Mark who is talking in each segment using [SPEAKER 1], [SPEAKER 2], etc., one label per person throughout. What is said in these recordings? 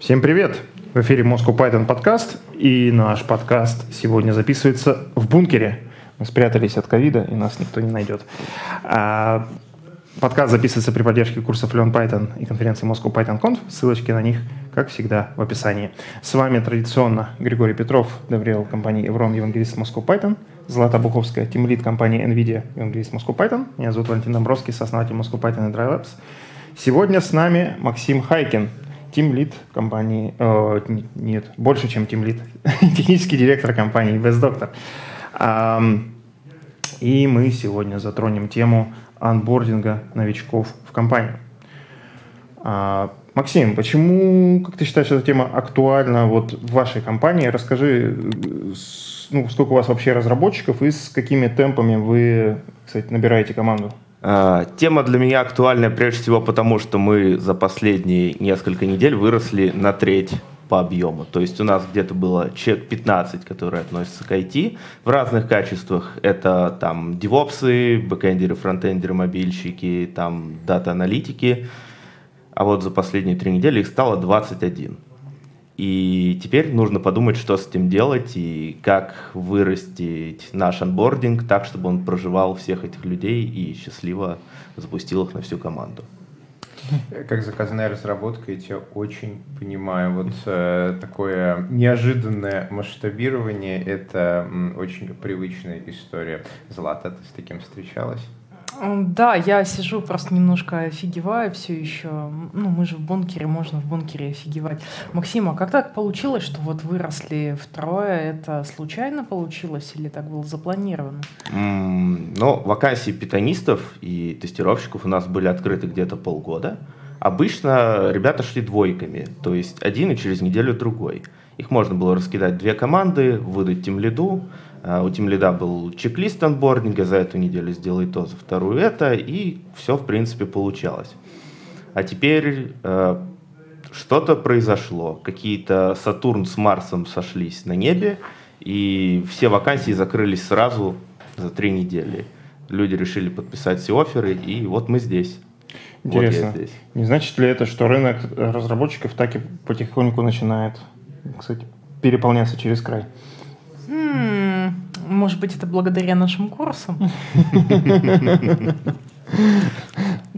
[SPEAKER 1] Всем привет! В эфире Moscow Python подкаст, и наш подкаст сегодня записывается в бункере. Мы спрятались от ковида, и нас никто не найдет. А, подкаст записывается при поддержке курсов Learn Python и конференции Moscow Python Conf. Ссылочки на них, как всегда, в описании. С вами традиционно Григорий Петров, Деврел компании Evron, евангелист Moscow Python, Злата Буховская, тимлид компании NVIDIA, евангелист Moscow Python. Меня зовут Валентин Домбровский, сооснователь Moscow Python и Dry Labs. Сегодня с нами Максим Хайкин, Тим лид компании, э, нет, больше, чем тим лид, технический директор компании Best Doctor. Эм, и мы сегодня затронем тему анбординга новичков в компанию. А, Максим, почему, как ты считаешь, эта тема актуальна вот в вашей компании? Расскажи, ну, сколько у вас вообще разработчиков и с какими темпами вы, кстати, набираете команду?
[SPEAKER 2] А, тема для меня актуальна прежде всего потому, что мы за последние несколько недель выросли на треть по объему. То есть у нас где-то было человек 15, которые относятся к IT в разных качествах. Это там девопсы, бэкэндеры, фронтендеры, мобильщики, там дата-аналитики. А вот за последние три недели их стало 21. И теперь нужно подумать, что с этим делать и как вырастить наш анбординг так, чтобы он проживал всех этих людей и счастливо запустил их на всю команду.
[SPEAKER 3] Как заказная разработка, я тебя очень понимаю. Вот э, такое неожиданное масштабирование – это м, очень привычная история. Злата, ты с таким встречалась?
[SPEAKER 4] Да, я сижу просто немножко офигеваю все еще. Ну, мы же в бункере, можно в бункере офигевать. Максим, а как так получилось, что вот выросли втрое? Это случайно получилось или так было запланировано?
[SPEAKER 2] Mm, ну, вакансии питанистов и тестировщиков у нас были открыты где-то полгода. Обычно ребята шли двойками, то есть один и через неделю другой. Их можно было раскидать две команды, выдать тем лиду, а, у Тимлида был чек-лист анбординга, за эту неделю сделай то, за вторую это, и все, в принципе, получалось. А теперь э, что-то произошло. Какие-то Сатурн с Марсом сошлись на небе, и все вакансии закрылись сразу за три недели. Люди решили подписать все оферы, и вот мы здесь.
[SPEAKER 1] Интересно. Вот здесь. Не значит ли это, что рынок разработчиков так и потихоньку начинает, кстати, переполняться через край?
[SPEAKER 4] М-м, может быть, это благодаря нашим курсам?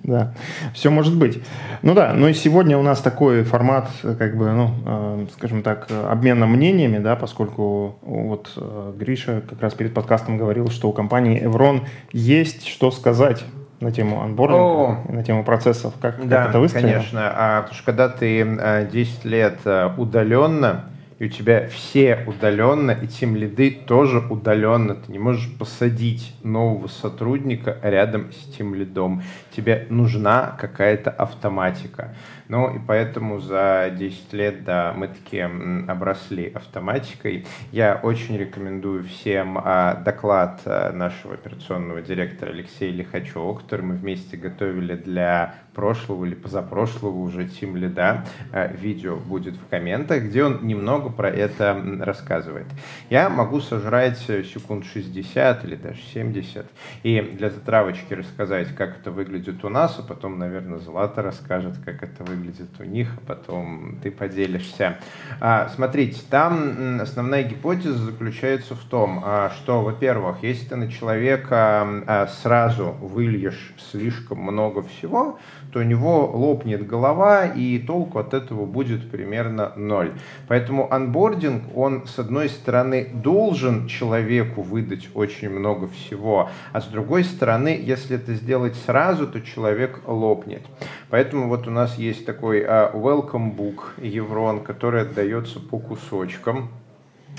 [SPEAKER 1] Да, все может быть. Ну да, но и сегодня у нас такой формат, как бы, ну, э, скажем так, обмена мнениями, да, поскольку вот э, Гриша как раз перед подкастом говорил, что у компании Evron есть что сказать на тему анбординга, на тему процессов. Как,
[SPEAKER 3] да,
[SPEAKER 1] как это выстроено?
[SPEAKER 3] конечно. А, потому что когда ты 10 лет удаленно и у тебя все удаленно, и тем лиды тоже удаленно. Ты не можешь посадить нового сотрудника рядом с тем лидом. Тебе нужна какая-то автоматика. Ну и поэтому за 10 лет, да, мы таки обросли автоматикой. Я очень рекомендую всем а, доклад а, нашего операционного директора Алексея Лихачева, который мы вместе готовили для прошлого или позапрошлого уже Тим Лида. А, видео будет в комментах, где он немного про это рассказывает. Я могу сожрать секунд 60 или даже 70 и для затравочки рассказать, как это выглядит у нас, а потом, наверное, Злата расскажет, как это выглядит выглядит у них, а потом ты поделишься. А, смотрите, там основная гипотеза заключается в том, а, что, во-первых, если ты на человека а, сразу выльешь слишком много всего, то у него лопнет голова, и толку от этого будет примерно ноль. Поэтому анбординг, он, с одной стороны, должен человеку выдать очень много всего, а с другой стороны, если это сделать сразу, то человек лопнет. Поэтому вот у нас есть такой uh, welcome book Еврон, который отдается по кусочкам.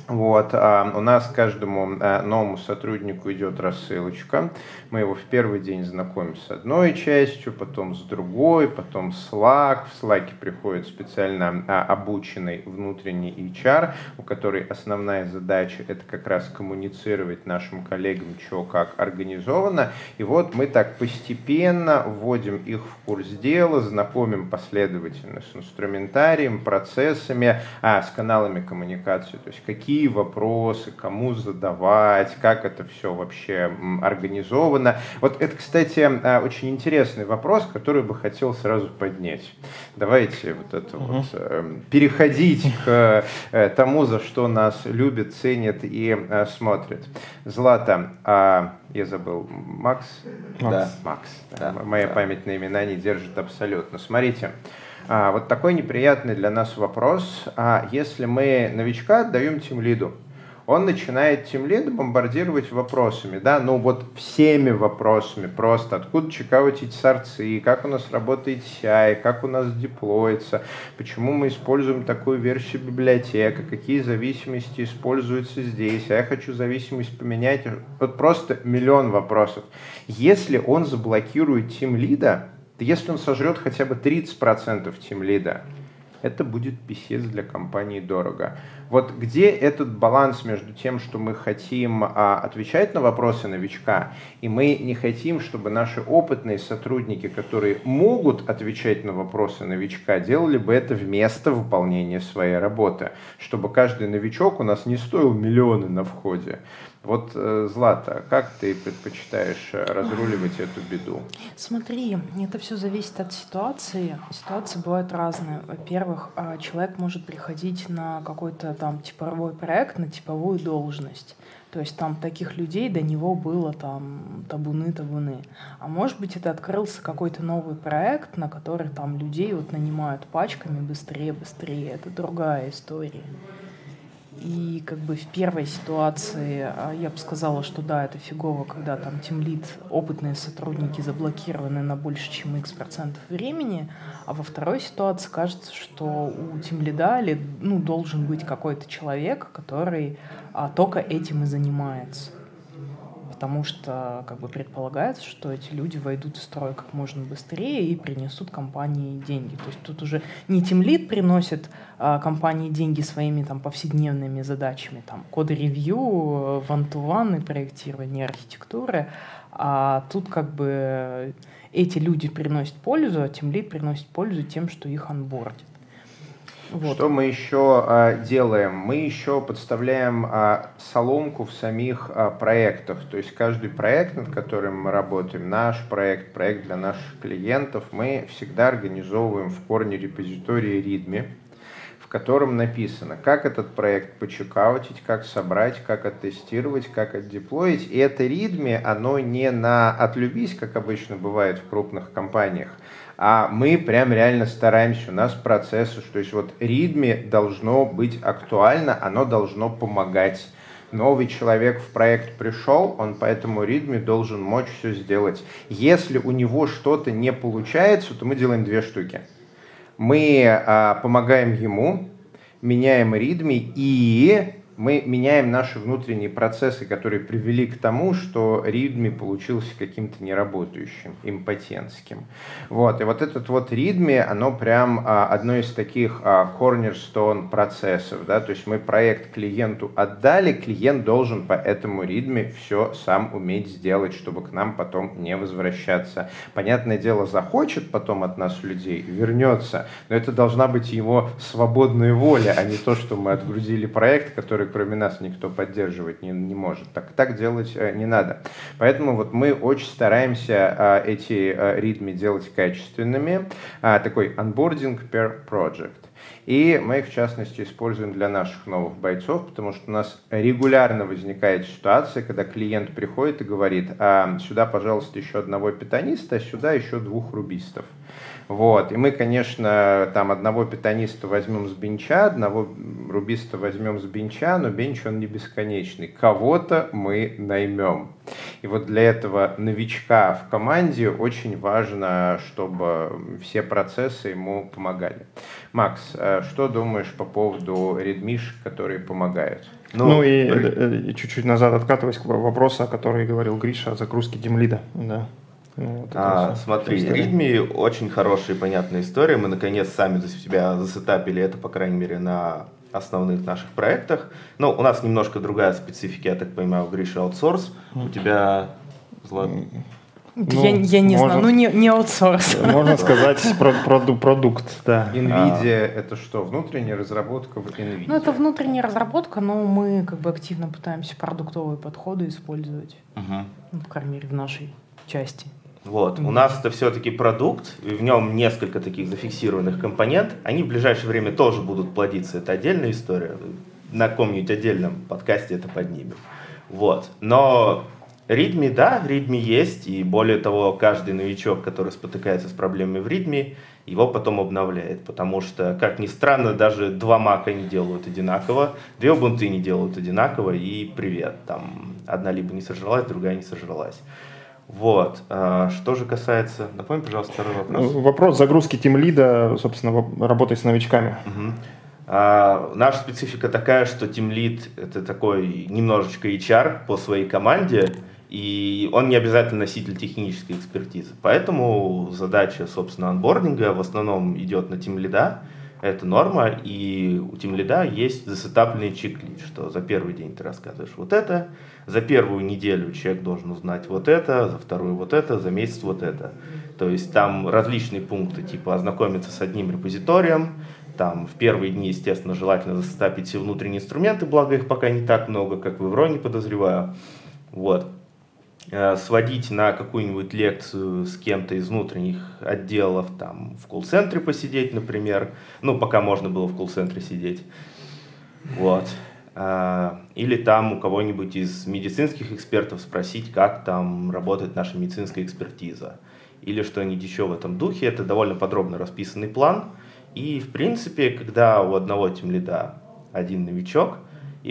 [SPEAKER 3] Вот, а у нас каждому а, новому сотруднику идет рассылочка. Мы его в первый день знакомим с одной частью, потом с другой, потом Slack. В Slack приходит специально а, обученный внутренний HR, у которой основная задача это как раз коммуницировать нашим коллегам, что как организовано. И вот мы так постепенно вводим их в курс дела, знакомим последовательно с инструментарием, процессами, а, с каналами коммуникации, то есть какие какие вопросы, кому задавать, как это все вообще организовано. Вот это, кстати, а, очень интересный вопрос, который бы хотел сразу поднять. Давайте вот это угу. вот эм, переходить к э, тому, за что нас любят, ценят и э, смотрят. Злата, а я забыл, Макс?
[SPEAKER 2] Макс. Да.
[SPEAKER 3] Макс. Да. Моя да. память на имена не держит абсолютно. Смотрите, а, вот такой неприятный для нас вопрос. А если мы новичка отдаем тимлиду, он начинает тимлид бомбардировать вопросами, да, ну вот всеми вопросами просто, откуда чекают эти сорцы, как у нас работает CI, как у нас деплоится, почему мы используем такую версию библиотека, какие зависимости используются здесь, а я хочу зависимость поменять, вот просто миллион вопросов. Если он заблокирует тимлида, если он сожрет хотя бы 30% тимлида, это будет писец для компании дорого. Вот где этот баланс между тем, что мы хотим а, отвечать на вопросы новичка, и мы не хотим, чтобы наши опытные сотрудники, которые могут отвечать на вопросы новичка, делали бы это вместо выполнения своей работы, чтобы каждый новичок у нас не стоил миллионы на входе. Вот, э, Злата, как ты предпочитаешь э, разруливать эту беду?
[SPEAKER 4] Смотри, это все зависит от ситуации. Ситуации бывают разные. Во-первых, а, человек может приходить на какой-то там типовой проект, на типовую должность. То есть там таких людей до него было там табуны-табуны. А может быть это открылся какой-то новый проект, на который там людей вот нанимают пачками быстрее-быстрее. Это другая история. И как бы в первой ситуации а, я бы сказала, что да, это фигово, когда там тимлит, опытные сотрудники заблокированы на больше, чем x процентов времени, а во второй ситуации кажется, что у тимлида ну, должен быть какой-то человек, который а, только этим и занимается потому что как бы предполагается, что эти люди войдут в строй как можно быстрее и принесут компании деньги. То есть тут уже не тимлит приносит а, компании деньги своими там повседневными задачами, там код-ревью, ван-ту-ван и проектирование архитектуры, а тут как бы эти люди приносят пользу, а тимлит приносит пользу тем, что их анбордит.
[SPEAKER 3] Вот. Что мы еще а, делаем? Мы еще подставляем а, соломку в самих а, проектах. То есть каждый проект, над которым мы работаем, наш проект, проект для наших клиентов, мы всегда организовываем в корне репозитории README, в котором написано, как этот проект почекаутить, как собрать, как оттестировать, как отдеплоить. И это README, оно не на отлюбись, как обычно бывает в крупных компаниях, а мы прям реально стараемся, у нас процессы, то есть вот ритме должно быть актуально, оно должно помогать. Новый человек в проект пришел, он по этому ритме должен мочь все сделать. Если у него что-то не получается, то мы делаем две штуки. Мы а, помогаем ему, меняем ритме и мы меняем наши внутренние процессы, которые привели к тому, что ритми получился каким-то неработающим, импотентским. Вот. И вот этот вот ритми, оно прям а, одно из таких а, cornerstone процессов. Да? То есть мы проект клиенту отдали, клиент должен по этому ритме все сам уметь сделать, чтобы к нам потом не возвращаться. Понятное дело, захочет потом от нас людей, вернется, но это должна быть его свободная воля, а не то, что мы отгрузили проект, который который кроме нас никто поддерживать не, не может. Так, так делать э, не надо. Поэтому вот мы очень стараемся э, эти э, ритмы делать качественными. Э, такой onboarding per project. И мы их, в частности, используем для наших новых бойцов, потому что у нас регулярно возникает ситуация, когда клиент приходит и говорит, а, сюда, пожалуйста, еще одного питаниста, а сюда еще двух рубистов. Вот. И мы, конечно, там одного питаниста возьмем с бенча, одного рубиста возьмем с бенча, но бенч он не бесконечный. Кого-то мы наймем. И вот для этого новичка в команде очень важно, чтобы все процессы ему помогали. Макс, э, что думаешь по поводу редмиш, которые помогают?
[SPEAKER 1] Ну, ну и, э, и чуть-чуть назад откатываясь к вопросу, о котором говорил Гриша, о загрузке демлида. Да.
[SPEAKER 2] Ну, вот а, смотри, Ридми очень хорошая и понятная история. Мы наконец сами за себя засетапили это, по крайней мере, на основных наших проектах. Но у нас немножко другая специфика, я так понимаю, в Грише аутсорс. У тебя, Злат...
[SPEAKER 4] я, я не
[SPEAKER 1] можно-
[SPEAKER 4] знаю, ну не, не аутсорс.
[SPEAKER 1] Можно сказать про- проду- продукт, да.
[SPEAKER 3] NVIDIA это что? Внутренняя разработка в NVIDIA?
[SPEAKER 4] Ну, это внутренняя разработка, но мы как бы активно пытаемся продуктовые подходы использовать,
[SPEAKER 2] Мгм.
[SPEAKER 4] ну, по крайней мере, в нашей части.
[SPEAKER 2] Вот. У
[SPEAKER 4] Мгм.
[SPEAKER 2] нас это все-таки продукт, и в нем несколько таких зафиксированных компонент. Они в ближайшее время тоже будут плодиться. Это отдельная история. На каком-нибудь отдельном подкасте это поднимем. Вот. Но ритми, да, ритми есть, и более того, каждый новичок, который спотыкается с проблемами в ритме, его потом обновляет, потому что, как ни странно, даже два мака не делают одинаково, две убунты не делают одинаково, и привет, там одна либо не сожралась, другая не сожралась. Вот. А, Что же касается... Напомни, пожалуйста, второй вопрос.
[SPEAKER 1] Ну, Вопрос загрузки тимлида, собственно, работой с новичками.
[SPEAKER 2] А, наша специфика такая, что Lead это такой немножечко HR по своей команде, и он не обязательно носитель технической экспертизы. Поэтому задача, собственно, анбординга в основном идет на Team Lead. Это норма, и у Lead есть засетапленный чек-лист, что за первый день ты рассказываешь вот это, за первую неделю человек должен узнать вот это, за вторую вот это, за месяц вот это. То есть там различные пункты, типа ознакомиться с одним репозиторием, там в первые дни, естественно, желательно застапить все внутренние инструменты, благо их пока не так много, как в Евроне, подозреваю. Вот. Э, Сводить на какую-нибудь лекцию с кем-то из внутренних отделов, там в колл-центре посидеть, например. Ну, пока можно было в колл-центре сидеть. Вот. А, Или там у кого-нибудь из медицинских экспертов спросить, как там работает наша медицинская экспертиза. Или что-нибудь еще в этом духе. Это довольно подробно расписанный план. И, в принципе, когда у одного тимлида один новичок,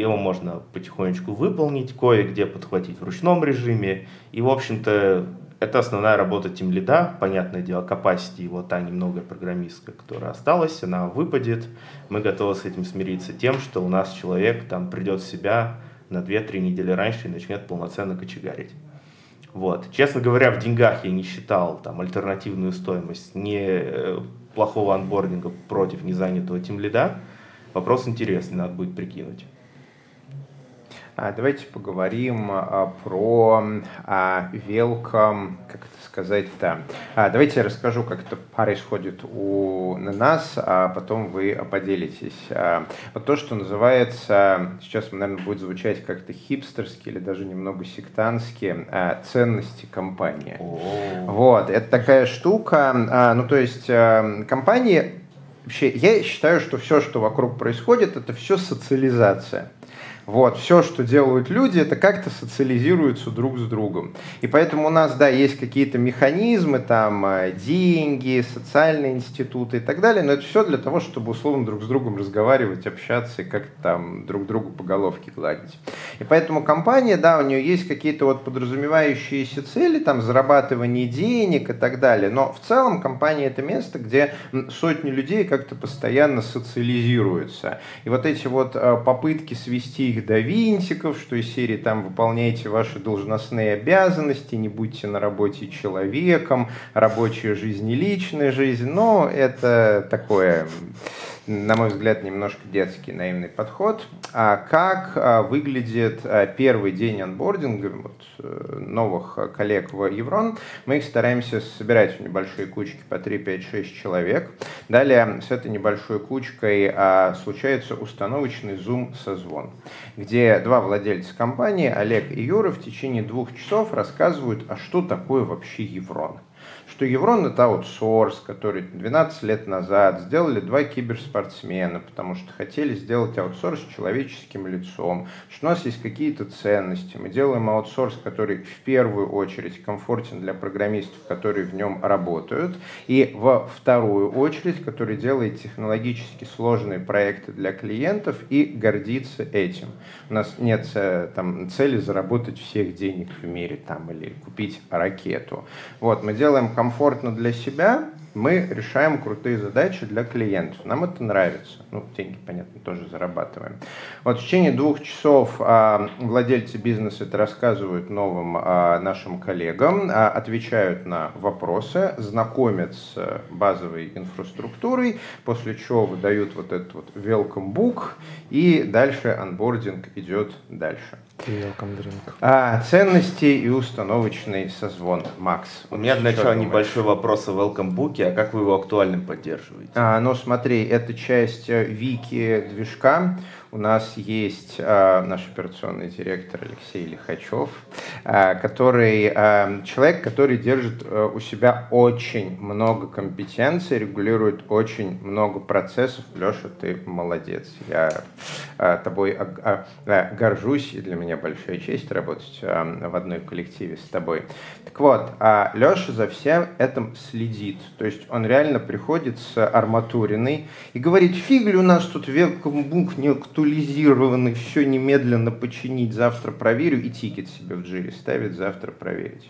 [SPEAKER 2] его можно потихонечку выполнить, кое-где подхватить в ручном режиме. И, в общем-то, это основная работа тимлида. Понятное дело, capacity его та немногое программистка, которая осталась, она выпадет. Мы готовы с этим смириться тем, что у нас человек там придет в себя на 2-3 недели раньше и начнет полноценно кочегарить. Вот. Честно говоря, в деньгах я не считал там альтернативную стоимость не э, плохого анбординга против незанятого тимлида. Вопрос интересный, надо будет прикинуть.
[SPEAKER 3] А, давайте поговорим а, про а, welcome, как это сказать-то. Давайте я расскажу, как это происходит у на нас, а потом вы поделитесь. Вот то, что называется, сейчас, наверное, будет звучать как-то хипстерски или даже немного сектантски, ценности компании. Вот, это такая штука, ну то есть компании, вообще, я считаю, что все, что вокруг происходит, это все социализация. Вот, все, что делают люди, это как-то социализируются друг с другом. И поэтому у нас, да, есть какие-то механизмы, там, э, деньги, социальные институты и так далее, но это все для того, чтобы условно друг с другом разговаривать, общаться и как-то там друг другу по головке гладить. И поэтому компания, да, у нее есть какие-то вот подразумевающиеся цели, там, зарабатывание денег и так далее, но в целом компания это место, где сотни людей как-то постоянно социализируются. И вот эти вот э, попытки свести их до винтиков, что из серии там выполняйте ваши должностные обязанности, не будьте на работе человеком, рабочая жизнь и личная жизнь, но это такое, на мой взгляд, немножко детский наивный подход. А как а, выглядит а, первый день анбординга вот, э, новых а, коллег в Еврон? Мы их стараемся собирать в небольшие кучки по 3, 5, 6 человек. Далее с этой небольшой кучкой случается установочный зум-созвон, где два владельца компании, Олег и Юра, в течение двух часов рассказывают, а что такое вообще Еврон что Еврон это аутсорс, который 12 лет назад сделали два киберспортсмена, потому что хотели сделать аутсорс с человеческим лицом, что у нас есть какие-то ценности, мы делаем аутсорс, который в первую очередь комфортен для программистов, которые в нем работают, и во вторую очередь, который делает технологически сложные проекты для клиентов и гордится этим. У нас нет э, там, цели заработать всех денег в мире там, или купить ракету. Вот, мы делаем комфортно для себя, мы решаем крутые задачи для клиентов. Нам это нравится. Ну, деньги, понятно, тоже зарабатываем. Вот в течение двух часов а, владельцы бизнеса это рассказывают новым а, нашим коллегам, а, отвечают на вопросы, знакомят с базовой инфраструктурой, после чего выдают вот этот вот welcome book, и дальше анбординг идет дальше.
[SPEAKER 1] Welcome drink.
[SPEAKER 3] А, ценности и установочный созвон. Макс.
[SPEAKER 2] У меня для начала небольшой вопрос о Welcome Book, а как вы его актуальным поддерживаете?
[SPEAKER 3] А, ну смотри, это часть э, вики движка. У нас есть э, наш операционный директор Алексей Лихачев, э, который э, человек, который держит э, у себя очень много компетенций, регулирует очень много процессов. Леша, ты молодец. Я э, тобой э, э, горжусь, и для меня большая честь работать э, в одной коллективе с тобой. Так вот, э, Леша за всем этим следит. То есть он реально приходит с арматуриной и говорит, фиг ли у нас тут векомбук не актуализированный, все немедленно починить, завтра проверю, и тикет себе в джире ставит, завтра проверить.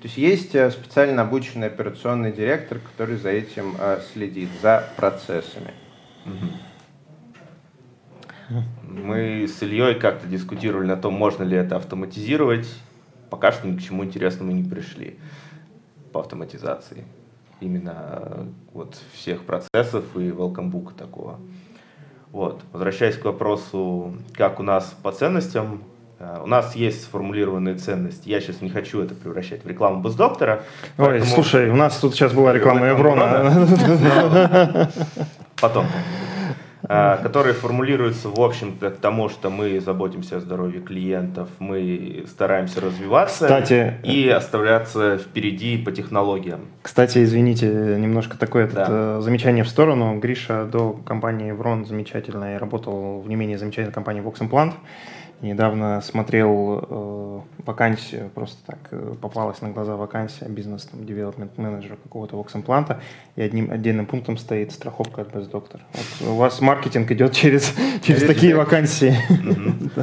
[SPEAKER 3] То есть есть э, специально обученный операционный директор, который за этим э, следит, за процессами.
[SPEAKER 2] Мы с Ильей как-то дискутировали на том, можно ли это автоматизировать. Пока что ни к чему интересному не пришли по автоматизации. Именно э, вот всех процессов и welcome book такого. Вот. Возвращаясь к вопросу, как у нас по ценностям, э, у нас есть сформулированные ценности. Я сейчас не хочу это превращать в рекламу Бездоктора.
[SPEAKER 1] Ой, поэтому... слушай, у нас тут сейчас была реклама Еврона.
[SPEAKER 2] Потом. А, которые формулируются, в общем-то, к тому, что мы заботимся о здоровье клиентов, мы стараемся развиваться
[SPEAKER 1] кстати,
[SPEAKER 2] и оставляться впереди по технологиям.
[SPEAKER 1] Кстати, извините, немножко такое да. это, замечание в сторону. Гриша до компании Врон замечательно работал в не менее замечательной компании Vox Implant. Недавно смотрел э, вакансию, просто так э, попалась на глаза вакансия бизнес там, development менеджера какого-то вокс-импланта, и одним отдельным пунктом стоит страховка от бездоктора. Вот у вас маркетинг идет через, через такие вакансии.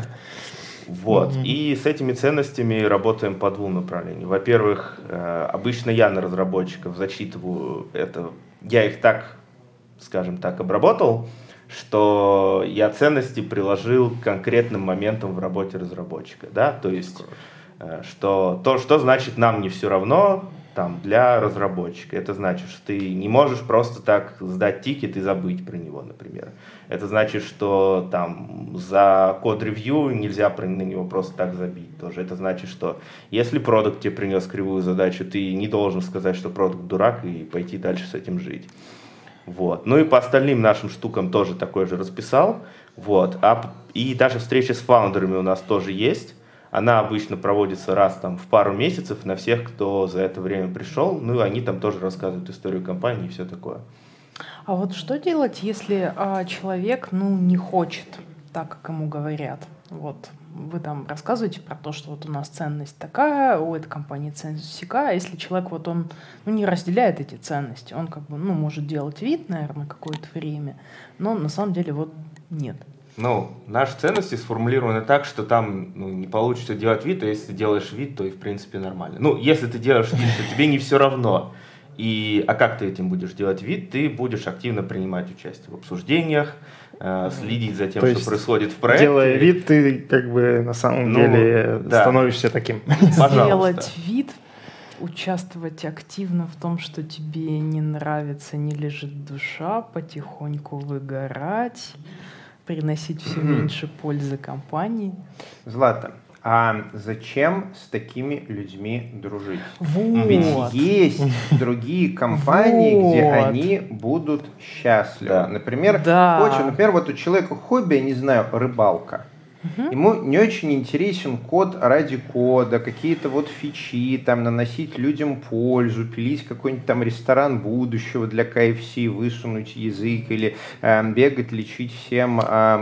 [SPEAKER 2] Вот. И с этими ценностями работаем по двум направлениям. Во-первых, э, обычно я на разработчиков зачитываю это, я их так, скажем так, обработал, что я ценности приложил к конкретным моментам в работе разработчика, да, то есть э, что то, что значит нам не все равно, там, для разработчика. Это значит, что ты не можешь просто так сдать тикет и забыть про него, например. Это значит, что там за код-ревью нельзя на него просто так забить тоже. Это значит, что если продукт тебе принес кривую задачу, ты не должен сказать, что продукт дурак и пойти дальше с этим жить. Вот. Ну и по остальным нашим штукам тоже такой же расписал. Вот. А, и даже встречи с фаундерами у нас тоже есть. Она обычно проводится раз там в пару месяцев на всех, кто за это время пришел. Ну и они там тоже рассказывают историю компании и все такое.
[SPEAKER 4] А вот что делать, если а, человек ну, не хочет так, как ему говорят? Вот вы там рассказываете про то, что вот у нас ценность такая, у этой компании ценность всякая. А если человек вот он ну, не разделяет эти ценности, он как бы ну, может делать вид, наверное, какое-то время, но на самом деле вот нет.
[SPEAKER 2] Ну, наши ценности сформулированы так, что там ну, не получится делать вид, а если делаешь вид, то и в принципе нормально. Ну, если ты делаешь вид, то тебе не все равно. И, а как ты этим будешь делать вид? Ты будешь активно принимать участие в обсуждениях, следить за тем, То что происходит в проекте.
[SPEAKER 1] Делая вид, ты как бы на самом ну, деле да. становишься таким.
[SPEAKER 4] Пожалуйста. Делать вид, участвовать активно в том, что тебе не нравится, не лежит душа, потихоньку выгорать, приносить все меньше пользы компании.
[SPEAKER 3] Злата, а зачем с такими людьми дружить?
[SPEAKER 4] Вот.
[SPEAKER 3] Ведь есть другие компании, вот. где они будут счастливы. Да. Например, да. Очень, например, вот у человека хобби, я не знаю, рыбалка. Угу. Ему не очень интересен код ради кода, какие-то вот фичи, там, наносить людям пользу, пилить какой-нибудь там ресторан будущего для KFC, высунуть язык или э, бегать, лечить всем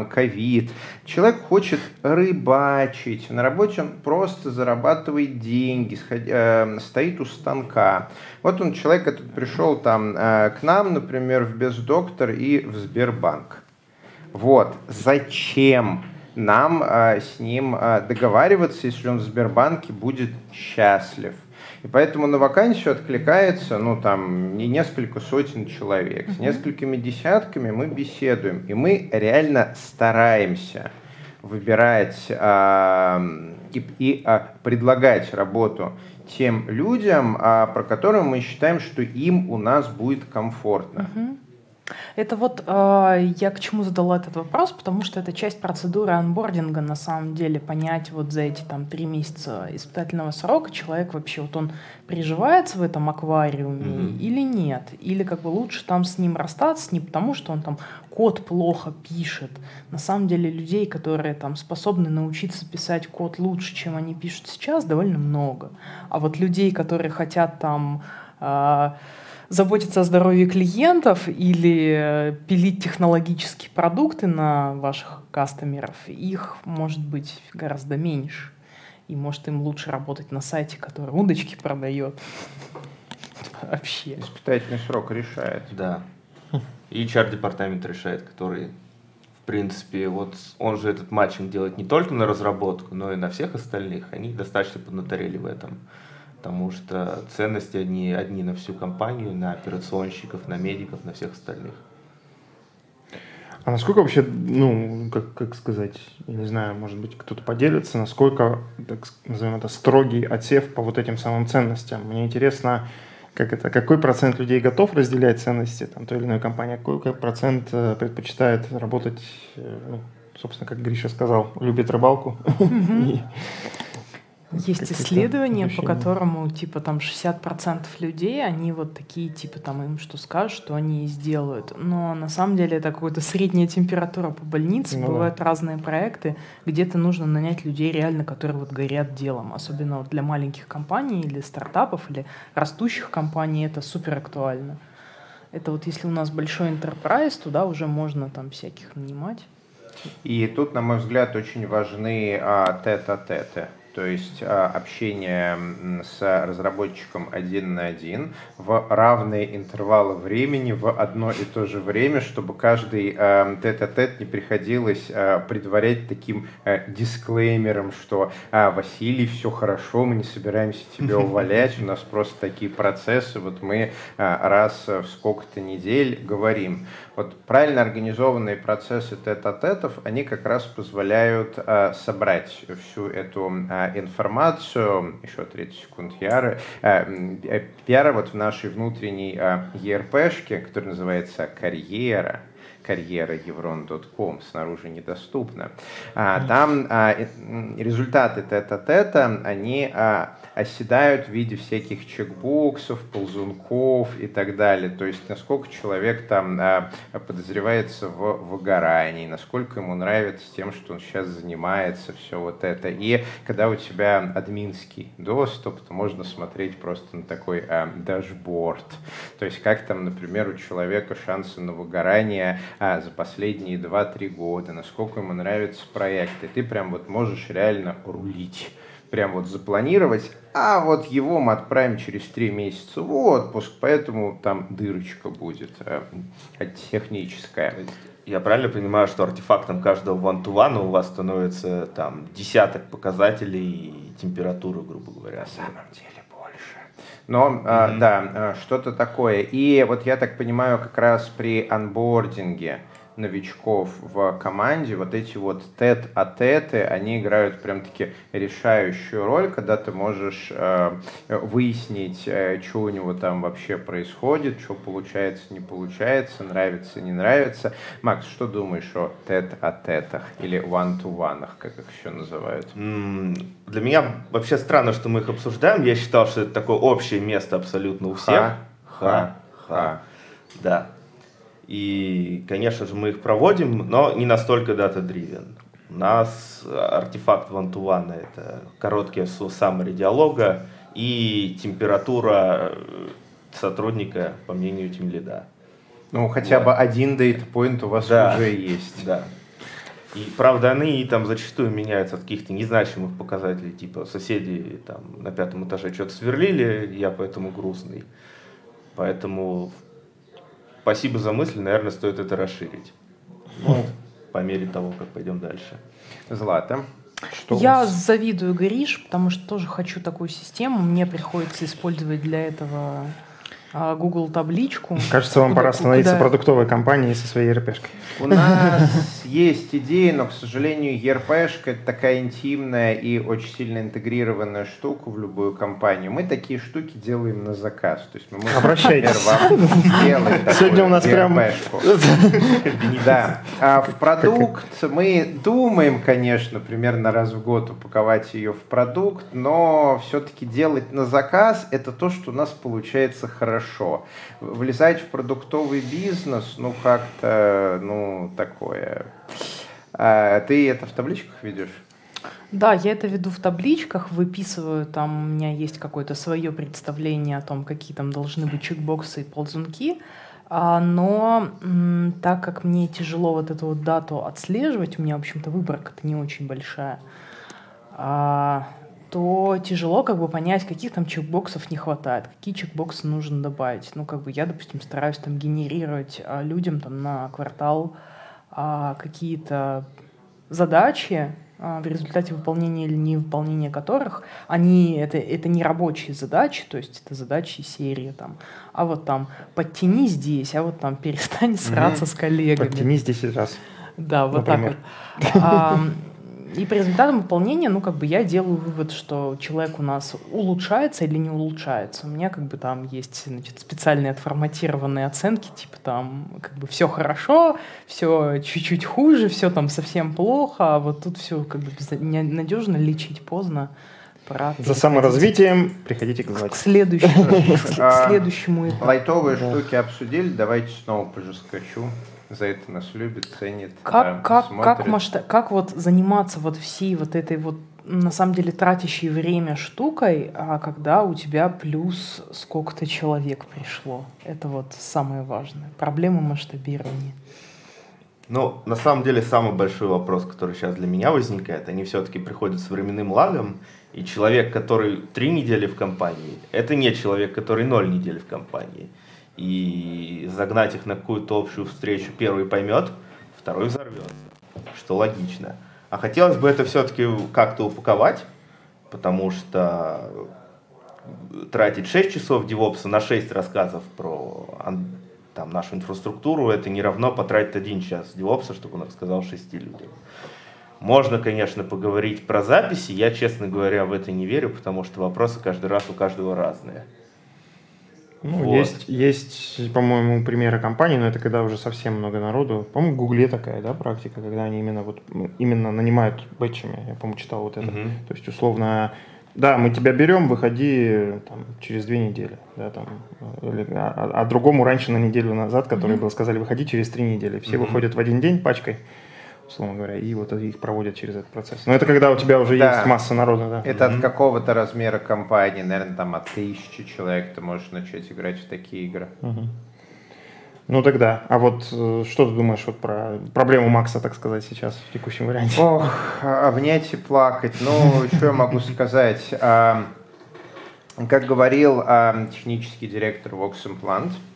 [SPEAKER 3] ковид. Э, Человек хочет рыбачить, на работе он просто зарабатывает деньги, сход, э, стоит у станка. Вот он, человек этот пришел там э, к нам, например, в Бездоктор и в Сбербанк. Вот, зачем нам э, с ним э, договариваться, если он в Сбербанке будет счастлив. И поэтому на вакансию откликается, ну, там, не несколько сотен человек. С несколькими десятками мы беседуем. И мы реально стараемся выбирать э, и, и э, предлагать работу тем людям, э, про которые мы считаем, что им у нас будет комфортно.
[SPEAKER 4] Uh-huh. Это вот э, я к чему задала этот вопрос, потому что это часть процедуры анбординга, на самом деле, понять вот за эти там три месяца испытательного срока, человек вообще, вот он приживается в этом аквариуме mm-hmm. или нет, или как бы лучше там с ним расстаться, не потому что он там код плохо пишет. На самом деле людей, которые там способны научиться писать код лучше, чем они пишут сейчас, довольно много. А вот людей, которые хотят там... Э, заботиться о здоровье клиентов или э, пилить технологические продукты на ваших кастомеров, их может быть гораздо меньше. И может им лучше работать на сайте, который удочки продает. Вообще.
[SPEAKER 3] Испытательный срок решает.
[SPEAKER 2] Да. И HR-департамент решает, который, в принципе, вот он же этот матчинг делает не только на разработку, но и на всех остальных. Они достаточно поднаторели в этом потому что ценности одни, одни на всю компанию, на операционщиков, на медиков, на всех остальных.
[SPEAKER 1] А насколько вообще, ну, как, как сказать, я не знаю, может быть, кто-то поделится, насколько, так назовем это, строгий отсев по вот этим самым ценностям? Мне интересно, как это, какой процент людей готов разделять ценности там, той или иной компании, какой, какой процент э, предпочитает работать, э, ну, собственно, как Гриша сказал, любит рыбалку.
[SPEAKER 4] Есть исследование, по которому типа там 60% людей, они вот такие, типа там им что скажут, что они и сделают. Но на самом деле это какая-то средняя температура по больнице. Ну, Бывают да. разные проекты, где-то нужно нанять людей реально, которые вот горят делом. Особенно вот для маленьких компаний или стартапов, или растущих компаний это супер актуально. Это вот если у нас большой enterprise, туда уже можно там всяких нанимать.
[SPEAKER 3] И тут, на мой взгляд, очень важны а, тет-а-теты то есть а, общение с разработчиком один на один в равные интервалы времени в одно и то же время, чтобы каждый а, тет-а-тет не приходилось а, предварять таким дисклеймером, что Василий, все хорошо, мы не собираемся тебя увалять, у нас просто такие процессы, вот мы раз в сколько-то недель говорим. Вот правильно организованные процессы тет-а-тетов, они как раз позволяют собрать всю эту информацию, еще 30 секунд Яра, э, Яра вот в нашей внутренней ERP-шке, которая называется «Карьера», карьера еврон.ком снаружи недоступна. А, там а, результаты тета-тета, они а, оседают в виде всяких чекбоксов, ползунков и так далее. То есть, насколько человек там а, подозревается в выгорании, насколько ему нравится тем, что он сейчас занимается, все вот это. И когда у тебя админский доступ, то можно смотреть просто на такой а, дашборд. То есть, как там, например, у человека шансы на выгорание а, за последние 2-3 года, насколько ему нравится проект. И ты прям вот можешь реально рулить прям вот запланировать, а вот его мы отправим через три месяца в отпуск, поэтому там дырочка будет э, техническая.
[SPEAKER 2] Я правильно понимаю, что артефактом каждого one-to-one у вас становится там десяток показателей и температуры, грубо говоря?
[SPEAKER 3] На самом деле больше. Но, mm-hmm. э, да, э, что-то такое. И вот я так понимаю, как раз при анбординге, новичков в команде, вот эти вот тет-а-теты, они играют прям-таки решающую роль, когда ты можешь э, выяснить, э, что у него там вообще происходит, что получается, не получается, нравится, не нравится. Макс, что думаешь о тет-а-тетах или one-to-one, как их еще называют?
[SPEAKER 2] Для меня вообще странно, что мы их обсуждаем. Я считал, что это такое общее место абсолютно у всех.
[SPEAKER 3] Ха, ха, ха.
[SPEAKER 2] Да. И, конечно же, мы их проводим, но не настолько data-driven. У нас артефакт one-to-one – это короткие summary диалога и температура э, сотрудника, по мнению тимлида.
[SPEAKER 3] Ну, хотя вот. бы один point у вас да, уже есть.
[SPEAKER 2] Да. И правда, они там зачастую меняются от каких-то незначимых показателей, типа соседи там на пятом этаже что-то сверлили, я поэтому грустный. Поэтому спасибо за мысль, наверное, стоит это расширить. Вот, по мере того, как пойдем дальше.
[SPEAKER 3] Злата.
[SPEAKER 4] Что Я завидую Гриш, потому что тоже хочу такую систему. Мне приходится использовать для этого Google табличку.
[SPEAKER 1] Кажется, вам
[SPEAKER 4] Куда-
[SPEAKER 1] пора становиться
[SPEAKER 4] куда-
[SPEAKER 1] продуктовой компанией со своей РПшкой.
[SPEAKER 3] У нас есть идеи, но, к сожалению, ERP-шка это такая интимная и очень сильно интегрированная штука в любую компанию. Мы такие штуки делаем на заказ. То есть мы можем,
[SPEAKER 1] Обращайтесь.
[SPEAKER 3] например,
[SPEAKER 1] Сегодня у нас прям-.
[SPEAKER 3] Да. А в продукт мы думаем, конечно, примерно раз в год упаковать ее в продукт, но все-таки делать на заказ это то, что у нас получается хорошо. Влезать в продуктовый бизнес, ну как-то, ну такое. А ты это в табличках ведешь?
[SPEAKER 4] Да, я это веду в табличках, выписываю, там у меня есть какое-то свое представление о том, какие там должны быть чекбоксы и ползунки, А, но так как мне тяжело вот эту вот дату отслеживать, у меня, в общем-то, выборка-то не очень большая, а, то тяжело как бы понять, каких там чекбоксов не хватает, какие чекбоксы нужно добавить. Ну, как бы я, допустим, стараюсь там генерировать а, людям там на квартал а, какие-то задачи, а, в результате выполнения или невыполнения которых они это, это не рабочие задачи, то есть это задачи серии там, а вот там подтяни здесь, а вот там перестань сраться с коллегами.
[SPEAKER 1] Подтянись 10 раз.
[SPEAKER 4] Да, вот
[SPEAKER 1] Например.
[SPEAKER 4] так вот. И по результатам выполнения, ну, как бы я делаю вывод, что человек у нас улучшается или не улучшается. У меня как бы там есть, значит, специальные отформатированные оценки, типа там как бы все хорошо, все чуть-чуть хуже, все там совсем плохо, а вот тут все как бы надежно лечить поздно. Пора
[SPEAKER 1] За саморазвитием приходите к
[SPEAKER 4] к следующему, к
[SPEAKER 3] А,
[SPEAKER 4] следующему этапу.
[SPEAKER 3] Лайтовые штуки обсудили, давайте снова пожескочу. За это нас любит, ценит.
[SPEAKER 4] Как,
[SPEAKER 3] да,
[SPEAKER 4] как, как, масштаб, как вот заниматься вот всей вот этой вот на самом деле тратящей время штукой, а когда у тебя плюс сколько-то человек пришло. Это вот самое важное. Проблема масштабирования.
[SPEAKER 2] Ну, на самом деле, самый большой вопрос, который сейчас для меня возникает, они все-таки приходят с временным лагом, и человек, который три недели в компании, это не человек, который ноль недель в компании. И загнать их на какую-то общую встречу, первый поймет, второй взорвется, что логично. А хотелось бы это все-таки как-то упаковать, потому что тратить 6 часов девопса на 6 рассказов про там, нашу инфраструктуру, это не равно потратить один час девопса, чтобы он рассказал 6 людям. Можно, конечно, поговорить про записи, я, честно говоря, в это не верю, потому что вопросы каждый раз у каждого разные.
[SPEAKER 1] Ну,
[SPEAKER 2] Вот.
[SPEAKER 1] есть, есть, по-моему, примеры компаний, но это когда уже совсем много народу. По-моему, в Гугле такая, да, практика, когда они именно вот именно нанимают бэтчами. Я, по-моему, читал вот это.
[SPEAKER 2] Мгм.
[SPEAKER 1] То есть, условно, да, мы тебя берем, выходи там, через две недели. Да, там, или- а, а другому раньше на неделю назад, который был, сказали, выходи через три недели. Все
[SPEAKER 2] Мгм.
[SPEAKER 1] выходят в один день пачкой, условно говоря, и вот их проводят через этот процесс. Но это когда у тебя уже
[SPEAKER 3] Да.
[SPEAKER 1] есть масса народа, да.
[SPEAKER 3] Это
[SPEAKER 2] Мгм.
[SPEAKER 3] от какого-то размера компании, наверное, там от тысячи человек ты можешь начать играть в такие игры.
[SPEAKER 1] Мгм. Ну тогда, а вот э, что ты думаешь вот про проблему Макса, так сказать, сейчас в текущем варианте?
[SPEAKER 3] Ох, обнять и плакать. Ну, что я могу сказать? А, Как говорил а, технический директор Vox Implant, а,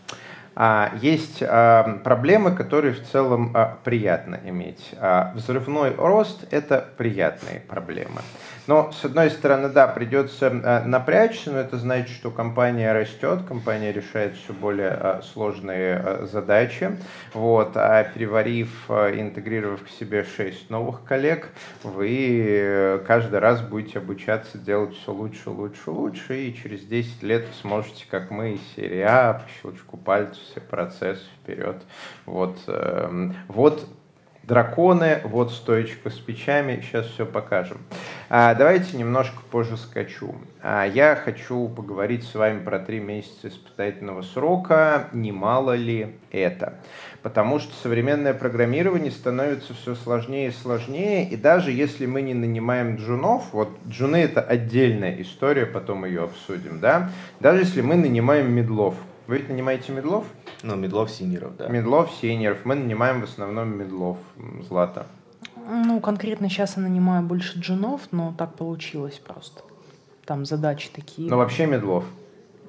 [SPEAKER 3] есть а, проблемы, которые в целом а, приятно иметь. А, Взрывной рост – это приятные проблемы. Но, с одной стороны, да, придется а, напрячься, но это значит, что компания растет, компания решает все более а, сложные а, задачи. Вот, а переварив, интегрировав к себе 6 новых коллег, вы э, каждый раз будете обучаться делать все лучше, лучше, лучше, и через 10 лет вы сможете, как мы, из серии А, по щелчку пальца, все процессы вперед. Вот, эм, вот драконы, вот стоечка с печами, сейчас все покажем. А, давайте немножко позже скачу. А, я хочу поговорить с вами про три месяца испытательного срока, немало ли это. Потому что современное программирование становится все сложнее и сложнее, и даже если мы не нанимаем джунов, вот джуны это отдельная история, потом ее обсудим, да, даже если мы нанимаем мидлов, вы ведь нанимаете мидлов?
[SPEAKER 2] Ну, мидлов, сеньоров, да.
[SPEAKER 3] Мидлов, сеньоров. Мы нанимаем в основном мидлов. Злата.
[SPEAKER 4] Ну, конкретно сейчас я нанимаю больше джунов, но так получилось просто. Там задачи такие.
[SPEAKER 3] Ну, вообще мидлов.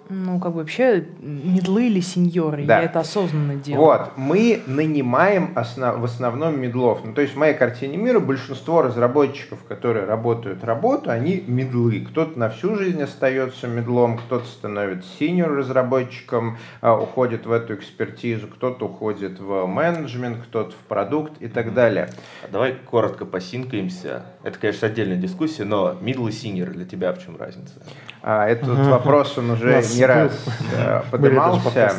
[SPEAKER 4] Ну, как бы вообще медлы или сеньоры,
[SPEAKER 3] Да.
[SPEAKER 4] я это осознанно делаю.
[SPEAKER 3] Вот, мы нанимаем основ- в основном медлов. Ну, то есть в моей картине мира большинство разработчиков, которые работают работу, они медлы. Кто-то на всю жизнь остается медлом, кто-то становится синьор разработчиком, а, уходит в эту экспертизу, кто-то уходит в менеджмент, кто-то в продукт и так далее.
[SPEAKER 2] А Давай коротко посинкаемся. Это, конечно, отдельная дискуссия, но middle и senior для тебя в чем разница?
[SPEAKER 3] А, этот вопрос, он уже
[SPEAKER 1] нас
[SPEAKER 3] не раз
[SPEAKER 1] был-
[SPEAKER 3] э, поднимался.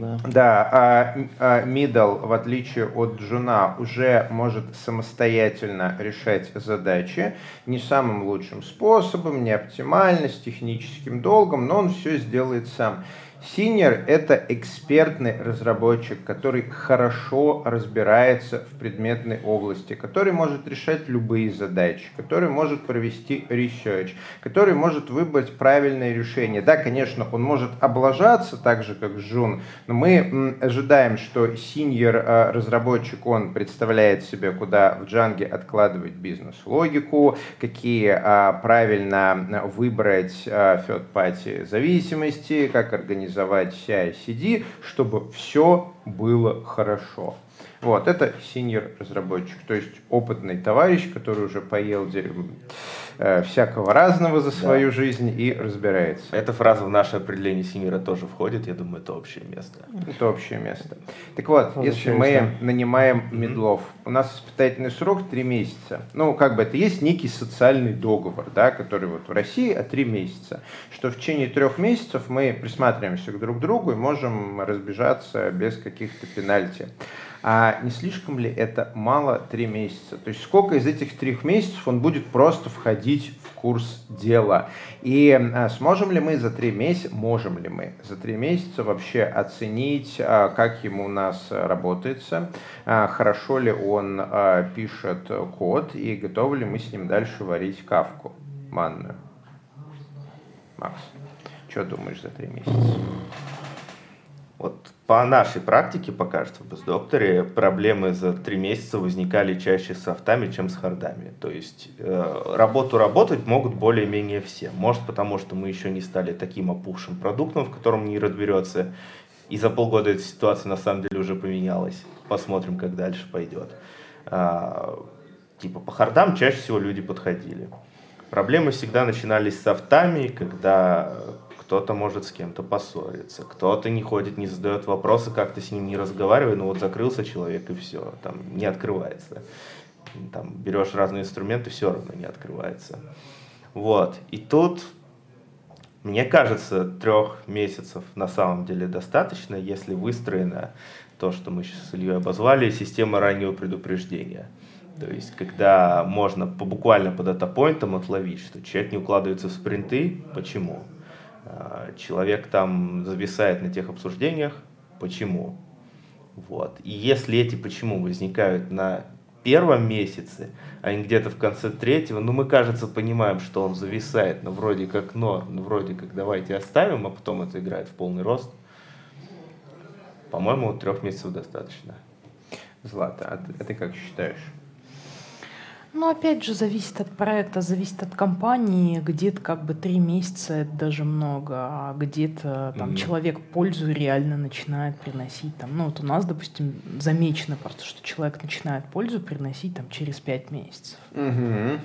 [SPEAKER 1] да.
[SPEAKER 3] Да, а, а middle, в отличие от джуна, уже может самостоятельно решать задачи не самым лучшим способом, не оптимально, с техническим долгом, но он все сделает сам. Senior – это экспертный разработчик, который хорошо разбирается в предметной области, который может решать любые задачи, который может провести research, который может выбрать правильное решение. Да, конечно, он может облажаться так же, как Джун, но мы ожидаем, что senior э, разработчик, он представляет себе, куда в Django откладывать бизнес-логику, какие а, правильно э, выбрать а, third-party зависимости, как организовать CI-CD, чтобы все было хорошо. Вот, это senior разработчик, то есть опытный товарищ, который уже поел дерьм- э, всякого разного за свою жизнь и разбирается.
[SPEAKER 2] Эта фраза в наше определение синьора тоже входит, я думаю, это общее место.
[SPEAKER 3] Это общее место. Так вот,
[SPEAKER 1] Вот
[SPEAKER 3] если мы
[SPEAKER 1] я
[SPEAKER 3] нанимаем медлов, у нас испытательный срок 3 месяца. Ну, как бы это есть некий социальный договор, да, который вот в России от 3 месяца. Что в течение трех месяцев мы присматриваемся друг к другу и можем разбежаться без каких-то пенальти. А не слишком ли это мало 3 месяца? То есть сколько из этих трех месяцев он будет просто входить в курс дела? И а, сможем ли мы за 3 месяца, можем ли мы за 3 месяца вообще оценить, а, как ему у нас работается, а, хорошо ли он пишет код и готовы ли мы с ним дальше варить кавку манную? Макс, что думаешь за 3 месяца?
[SPEAKER 2] Вот по нашей практике, пока что в бездокторе, проблемы за три месяца возникали чаще с софтами, чем с хардами. То есть э, работу работать могут более-менее все. Может потому, что мы еще не стали таким опухшим продуктом, в котором не разберется. И за полгода эта ситуация на самом деле уже поменялась. Посмотрим, как дальше пойдет. А, типа по хардам чаще всего люди подходили. Проблемы всегда начинались с софтами, когда кто-то может с кем-то поссориться, кто-то не ходит, не задает вопросы, как-то с ним не разговаривает, ну вот закрылся человек и все, там не открывается. Там берешь разные инструменты, все равно не открывается. Вот. И тут, мне кажется, трех месяцев на самом деле достаточно, если выстроена то, что мы сейчас с Ильей обозвали, система раннего предупреждения. То есть, когда можно по, буквально по датапоинтам отловить, что человек не укладывается в спринты, почему? А, Человек там зависает на тех обсуждениях, почему? Вот. И если эти почему возникают на первом месяце, а не где-то в конце третьего, ну мы, кажется, понимаем, что он зависает, но вроде как норм, ну вроде как давайте оставим, а потом это играет в полный рост. По-моему, трех месяцев достаточно.
[SPEAKER 3] Злата, а ты, а ты как считаешь?
[SPEAKER 4] Ну, опять же, зависит от проекта, зависит от компании. Где-то как бы три месяца это даже много, а где-то там
[SPEAKER 2] Мгм.
[SPEAKER 4] человек пользу реально начинает приносить. Там, ну, вот у нас, допустим, замечено просто, что человек начинает пользу приносить там через пять месяцев.
[SPEAKER 3] Мгм.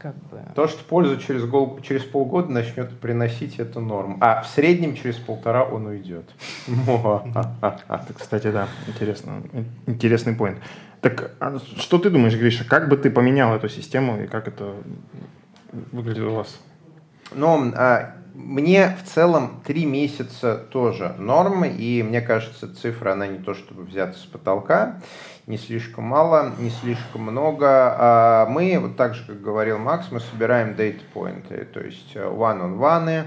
[SPEAKER 4] Как бы.
[SPEAKER 3] То, что пользу через, гол- через полгода начнет приносить, это норм. А в среднем через полтора он уйдет.
[SPEAKER 1] Это, кстати, да, интересно, интересный поинт. Так, а что ты думаешь, Гриша, как бы ты поменял эту систему и как это выглядит у вас?
[SPEAKER 3] А, мне в целом три месяца тоже норм, и мне кажется, цифра, она не то чтобы взята с потолка, не слишком мало, не слишком много. А мы, вот так же, как говорил Макс, мы собираем дейт-поинты, то есть э, one-on-one,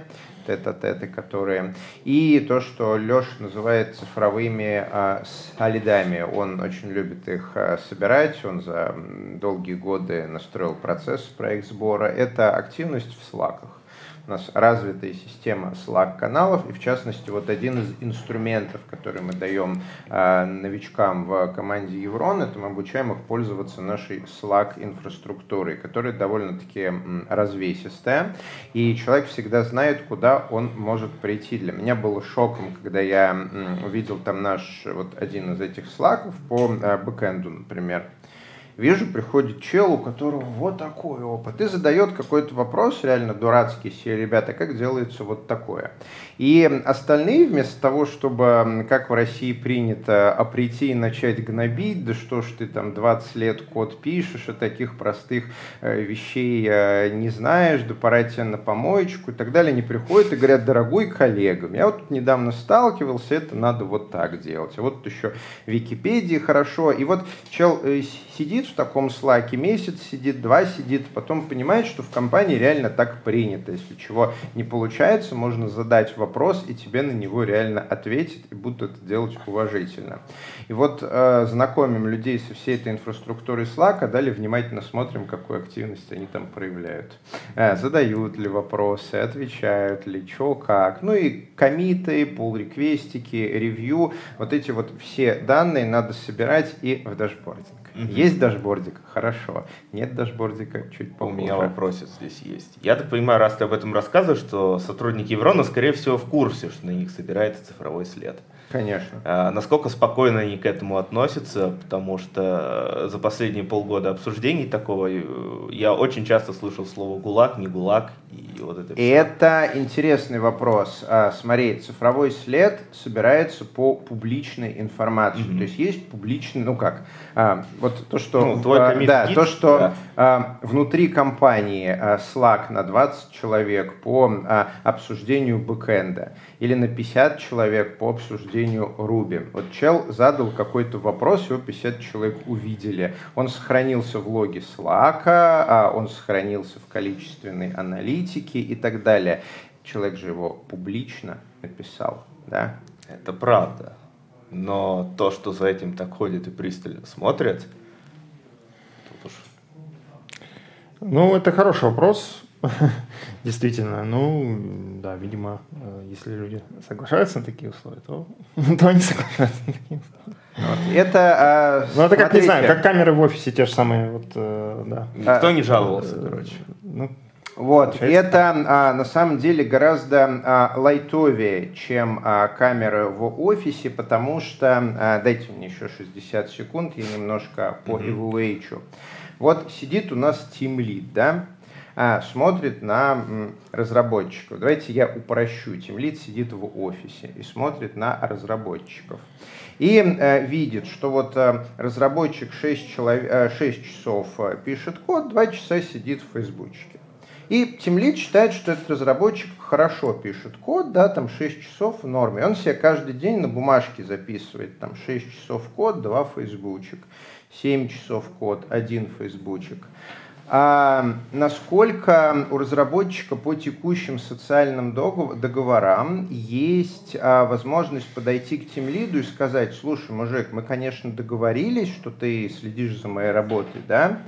[SPEAKER 3] тет-а-теты, которые... И то, что Леша называет цифровыми а, солидами. Он очень любит их а, собирать, он за долгие годы настроил процесс проект сбора. Это активность в слаках. У нас развитая система Slack-каналов, и в частности вот один из инструментов, который мы даем э, новичкам в команде Еврон, это мы обучаем их пользоваться нашей Slack-инфраструктурой, которая довольно-таки развесистая, и человек всегда знает, куда он может прийти. Для меня было шоком, когда я увидел там наш вот один из этих слаков по э, бэкэнду, например, Вижу, приходит чел, у которого вот такой опыт, и задает какой-то вопрос, реально дурацкий, все ребята, как делается вот такое. И остальные, вместо того, чтобы, как в России принято, а прийти и начать гнобить, да что ж ты там 20 лет код пишешь, и таких простых э, вещей э, не знаешь, да пора тебе на помоечку и так далее, они приходят и говорят, дорогой коллега, я вот недавно сталкивался, это надо вот так делать. А вот еще Википедии хорошо. И вот чел э, сидит в таком слаке, месяц сидит, два сидит, потом понимает, что в компании реально так принято. Если чего не получается, можно задать и тебе на него реально ответят, и будут это делать уважительно. И вот э, знакомим людей со всей этой инфраструктурой Slack, а далее внимательно смотрим, какую активность они там проявляют. Э, задают ли вопросы, отвечают ли, что, как. Ну и коммиты, pull request -ики, ревью, вот эти вот все данные надо собирать и в дашбордик. Угу. Есть дашбордик? Хорошо. Нет дашбордика? Чуть попозже.
[SPEAKER 2] У меня вопросик здесь есть. Я так понимаю, раз ты об этом рассказываешь, что сотрудники Evrone, скорее всего, в курсе, что на них собирается цифровой след.
[SPEAKER 3] Конечно.
[SPEAKER 2] А, насколько спокойно они к этому относятся, потому что за последние полгода обсуждений такого э, я очень часто слышал слово «гулаг», «не гулаг», и вот это
[SPEAKER 3] все. Это интересный вопрос. А, смотри, цифровой след собирается по публичной информации. Mm-hmm. То есть есть публичный, ну как, а, вот то, что, ну, твой а, да, то, что да. а, внутри компании а, Slack на 20 человек по а, обсуждению бэкэнда или на 50 человек по обсуждению Ruby. Вот чел задал какой-то вопрос, его 50 человек увидели. Он сохранился в логе Slack, а он сохранился в количественной аналитике и так далее. Человек же его публично написал, да?
[SPEAKER 2] Это правда. Но то, что за этим так ходит и пристально смотрят, тут уж...
[SPEAKER 1] Ну, это хороший вопрос. Действительно, ну, да, видимо, э, если люди соглашаются на такие условия, то, то они соглашаются на такие условия.
[SPEAKER 3] Вот. Это,
[SPEAKER 1] а, ну, это как, не знаю, как камеры в офисе те же самые, вот, э, да.
[SPEAKER 2] Никто не жаловался, короче.
[SPEAKER 3] Ну, вот, это а, на самом деле гораздо а, лайтовее, чем а, камеры в офисе, потому что, а, дайте мне еще 60 секунд, я немножко по evaluate. Вот сидит у нас Team Lead, да, а, смотрит на разработчиков. Давайте я упрощу. Тимлит сидит в офисе и смотрит на разработчиков. И э, видит, что вот э, разработчик 6, человек, э, 6 часов э, пишет код, 2 часа сидит в фейсбучке. И Тимлит считает, что этот разработчик хорошо пишет код, да, там 6 часов в норме. Он себе каждый день на бумажке записывает, там 6 часов код, 2 фейсбучек, 7 часов код, 1 фейсбучек а насколько у разработчика по текущим социальным договорам есть а, возможность подойти к тем лиду и сказать, слушай, мужик, мы, конечно, договорились, что ты следишь за моей работой, да,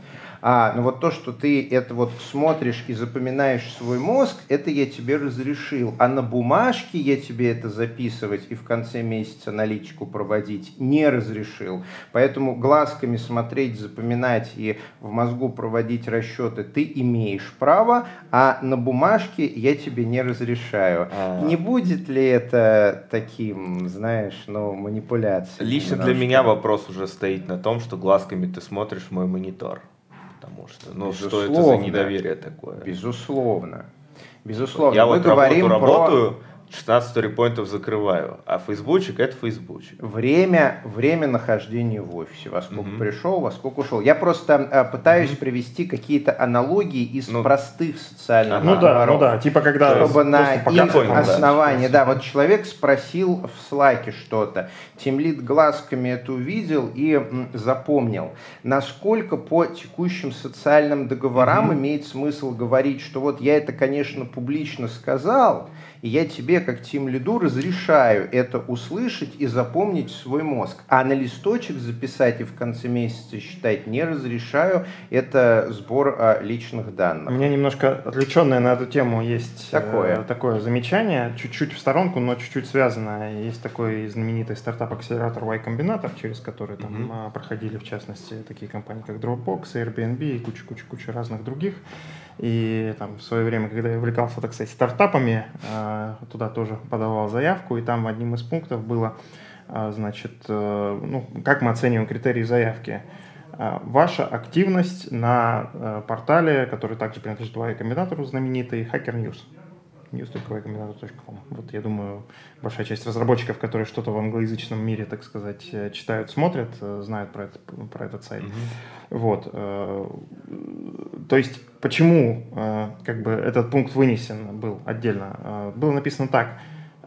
[SPEAKER 3] а, но вот то, что ты это вот смотришь и запоминаешь свой мозг, это я тебе разрешил. А на бумажке я тебе это записывать и в конце месяца аналитику проводить не разрешил. Поэтому глазками смотреть, запоминать и в мозгу проводить расчеты ты имеешь право, а на бумажке я тебе не разрешаю. А... Не будет ли это таким, знаешь, ну, манипуляцией?
[SPEAKER 2] Лично немножко? для меня вопрос уже стоит на том, что глазками ты смотришь мой монитор потому что, ну, что это за недоверие такое?
[SPEAKER 3] Безусловно. Безусловно.
[SPEAKER 2] Я Мы вот говорим работу, про... работаю, 16 сторипоинтов закрываю, а фейсбучик это фейсбучик.
[SPEAKER 3] Время, время нахождения в офисе, во сколько угу. пришел, во сколько ушел. Я просто э, пытаюсь угу. привести какие-то аналогии из ну, простых социальных
[SPEAKER 1] Ну да, ну да, типа когда...
[SPEAKER 3] Чтобы на их понял, основании, да. да, вот человек спросил в слайке что-то, Тимлит глазками это увидел и м, запомнил, насколько по текущим социальным договорам угу. имеет смысл говорить, что вот я это, конечно, публично сказал, и я тебе, как тим лиду, разрешаю это услышать и запомнить в свой мозг. А на листочек записать и в конце месяца считать не разрешаю. Это сбор а, личных данных.
[SPEAKER 1] У меня немножко отвлеченное на эту тему есть
[SPEAKER 3] такое,
[SPEAKER 1] э, такое замечание, чуть-чуть в сторонку, но чуть-чуть связанное. Есть такой знаменитый стартап-акселератор Y Combinator, через который там mm-hmm. проходили, в частности, такие компании, как Dropbox, Airbnb и куча-куча-куча разных других. И там в свое время, когда я увлекался, так сказать, стартапами, э, туда тоже подавал заявку, и там одним из пунктов было, э, значит, э, ну, как мы оцениваем критерии заявки. Ваша активность на портале, который также принадлежит Y комбинатору знаменитый, Hacker News news.vcombinator.com. Вот я думаю, большая часть разработчиков, которые что-то в англоязычном мире, так сказать, э, читают, смотрят, э, знают про, это, про этот сайт. Mm-hmm. Вот. Э, то есть, почему как бы этот пункт вынесен был отдельно? Было написано так.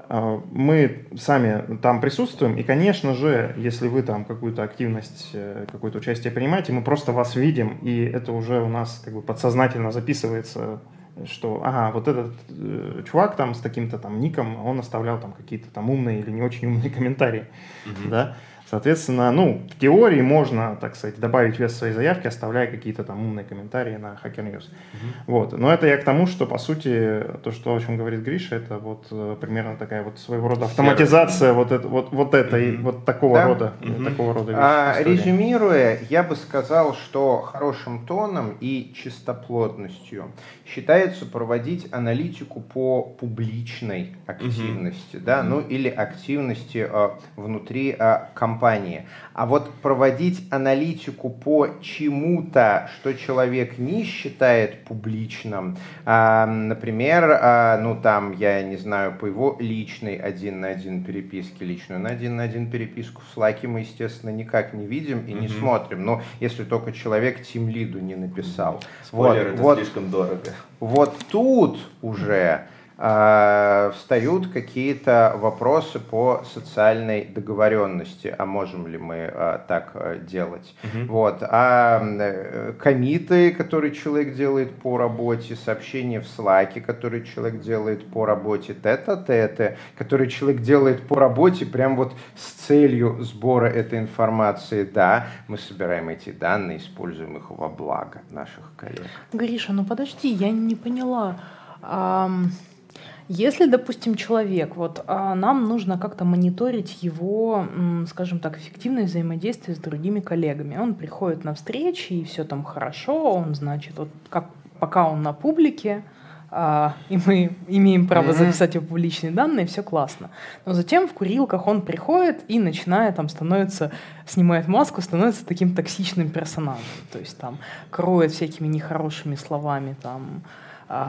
[SPEAKER 1] Мы сами там присутствуем, и, конечно же, если вы там какую-то активность, какое-то участие принимаете, мы просто вас видим, и это уже у нас как бы подсознательно записывается что, ага, вот этот э, чувак там с таким-то там ником, он оставлял там какие-то там умные или не очень умные комментарии, mm-hmm. да, Соответственно, ну, в теории можно, так сказать, добавить вес своей заявки, оставляя какие-то там умные комментарии на Hacker News. Uh-huh. Вот. Но это я к тому, что, по сути, то, что, о чем говорит Гриша, это вот э, примерно такая вот своего рода автоматизация вот, это, вот, вот этой, uh-huh. вот такого да? рода, uh-huh. такого рода
[SPEAKER 3] а, Резюмируя, я бы сказал, что хорошим тоном и чистоплотностью считается проводить аналитику по публичной активности, uh-huh. да, ну или активности э, внутри э, компании компании. А вот проводить аналитику по чему-то, что человек не считает публичным, а, например, а, ну там, я не знаю, по его личной один на один переписке, личную на один на один переписку в Slack мы, естественно, никак не видим и mm-hmm. не смотрим. Но если только человек тим лиду не написал.
[SPEAKER 2] Спойлер, вот, это вот, слишком дорого.
[SPEAKER 3] Вот тут уже э, встают какие-то вопросы по социальной договоренности, а можем ли мы э, так э, делать. Угу. Вот. А э, комиты, которые человек делает по работе, сообщения в Slack, которые человек делает по работе, тета-теты, которые человек делает по работе, прям вот с целью сбора этой информации, да, мы собираем эти данные, используем их во благо наших коллег.
[SPEAKER 4] Гриша, ну подожди, я не поняла. Um... Если, допустим, человек, вот а нам нужно как-то мониторить его, скажем так, эффективное взаимодействие с другими коллегами. Он приходит на встречи, и все там хорошо, он, значит, вот как, пока он на публике, а, и мы имеем право записать его публичные данные, все классно. Но затем в курилках он приходит и начинает, там, становится, снимает маску, становится таким токсичным персонажем. То есть там кроет всякими нехорошими словами, там,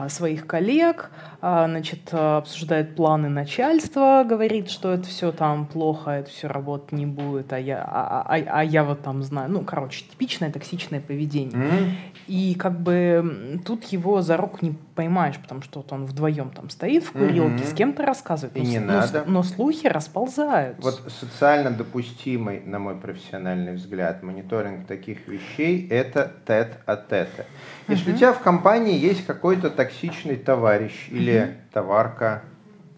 [SPEAKER 4] своих коллег, а, значит, обсуждает планы начальства, говорит, что это все там плохо, это все работать не будет, а я, а, а, а я вот там знаю. Ну, короче, типичное токсичное поведение. Mm-hmm. И как бы тут его за руку не поймаешь, потому что вот он вдвоем там стоит в курилке, mm-hmm. с кем-то рассказывает.
[SPEAKER 3] И
[SPEAKER 4] но,
[SPEAKER 3] не
[SPEAKER 4] но,
[SPEAKER 3] надо.
[SPEAKER 4] Но, слухи расползаются.
[SPEAKER 3] Вот социально допустимый, на мой профессиональный взгляд, мониторинг таких вещей – это тет-а-тета. Если у тебя в компании есть какой-то токсичный товарищ или mm-hmm. товарка,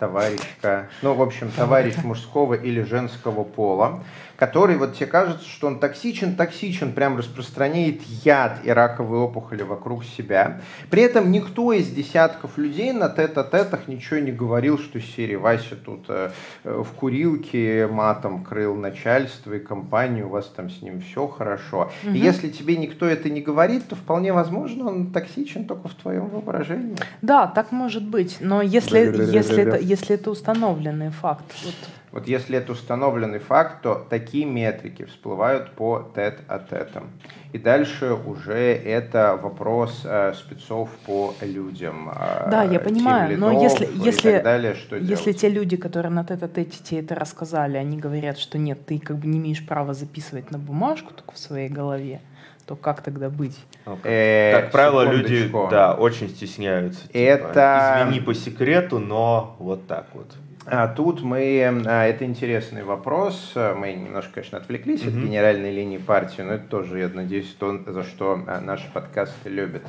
[SPEAKER 3] товарищка, ну, в общем, товарищ мужского или женского пола, который вот тебе кажется, что он токсичен, токсичен, прям распространяет яд и раковые опухоли вокруг себя. При этом никто из десятков людей на тет-а-тетах ничего не говорил, что серии Вася тут э, в курилке матом крыл начальство и компанию, у вас там с ним все хорошо. Угу. И если тебе никто это не говорит, то вполне возможно он токсичен только в твоем воображении.
[SPEAKER 4] Да, так может быть, но если, если, это, если это установленный факт. Вот
[SPEAKER 3] вот если это установленный факт, то такие метрики всплывают по тет-а-тетам. И дальше уже это вопрос э, спецов по людям.
[SPEAKER 4] Э, да, я понимаю, но если, если, далее, что если делать? те люди, которые на тет-а-тете тебе это рассказали, они говорят, что нет, ты как бы не имеешь права записывать на бумажку только в своей голове, то как тогда быть?
[SPEAKER 2] Э, как правило, люди да, очень стесняются. Типа, это... Извини по секрету, но вот так вот.
[SPEAKER 3] А тут мы, а, это интересный вопрос, мы немножко, конечно, отвлеклись mm-hmm. от генеральной линии партии, но это тоже, я надеюсь, то, за что а, наши подкасты любят.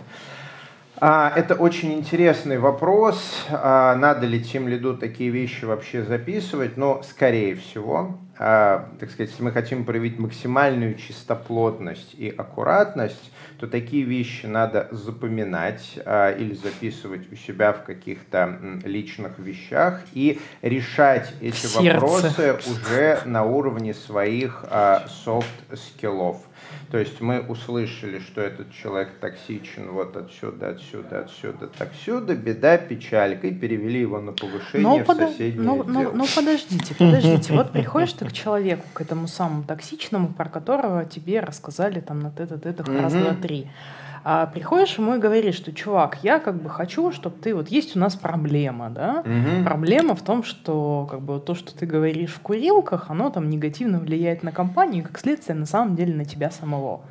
[SPEAKER 3] Это очень интересный вопрос. Надо ли тимлиду такие вещи вообще записывать? Но, скорее всего, так сказать, если мы хотим проявить максимальную чистоплотность и аккуратность, то такие вещи надо запоминать а, или записывать у себя в каких-то личных вещах и решать эти вопросы уже на уровне своих а, софт-скиллов. То есть мы услышали, что этот человек токсичен вот отсюда, отсюда, отсюда, отсюда, беда, печалька, и перевели его на повышение но в подо... соседнее
[SPEAKER 4] но, но, но подождите, подождите. Вот приходишь ты к человеку, к этому самому токсичному, про которого тебе рассказали там на тет-а-тетах раз, два, три. А приходишь ему и говоришь, что, чувак, я как бы хочу, чтобы ты... Вот есть у нас проблема, да? Угу. Проблема в том, что как бы то, что ты говоришь в курилках, оно там негативно влияет на компанию, и как следствие на самом деле на тебя самого.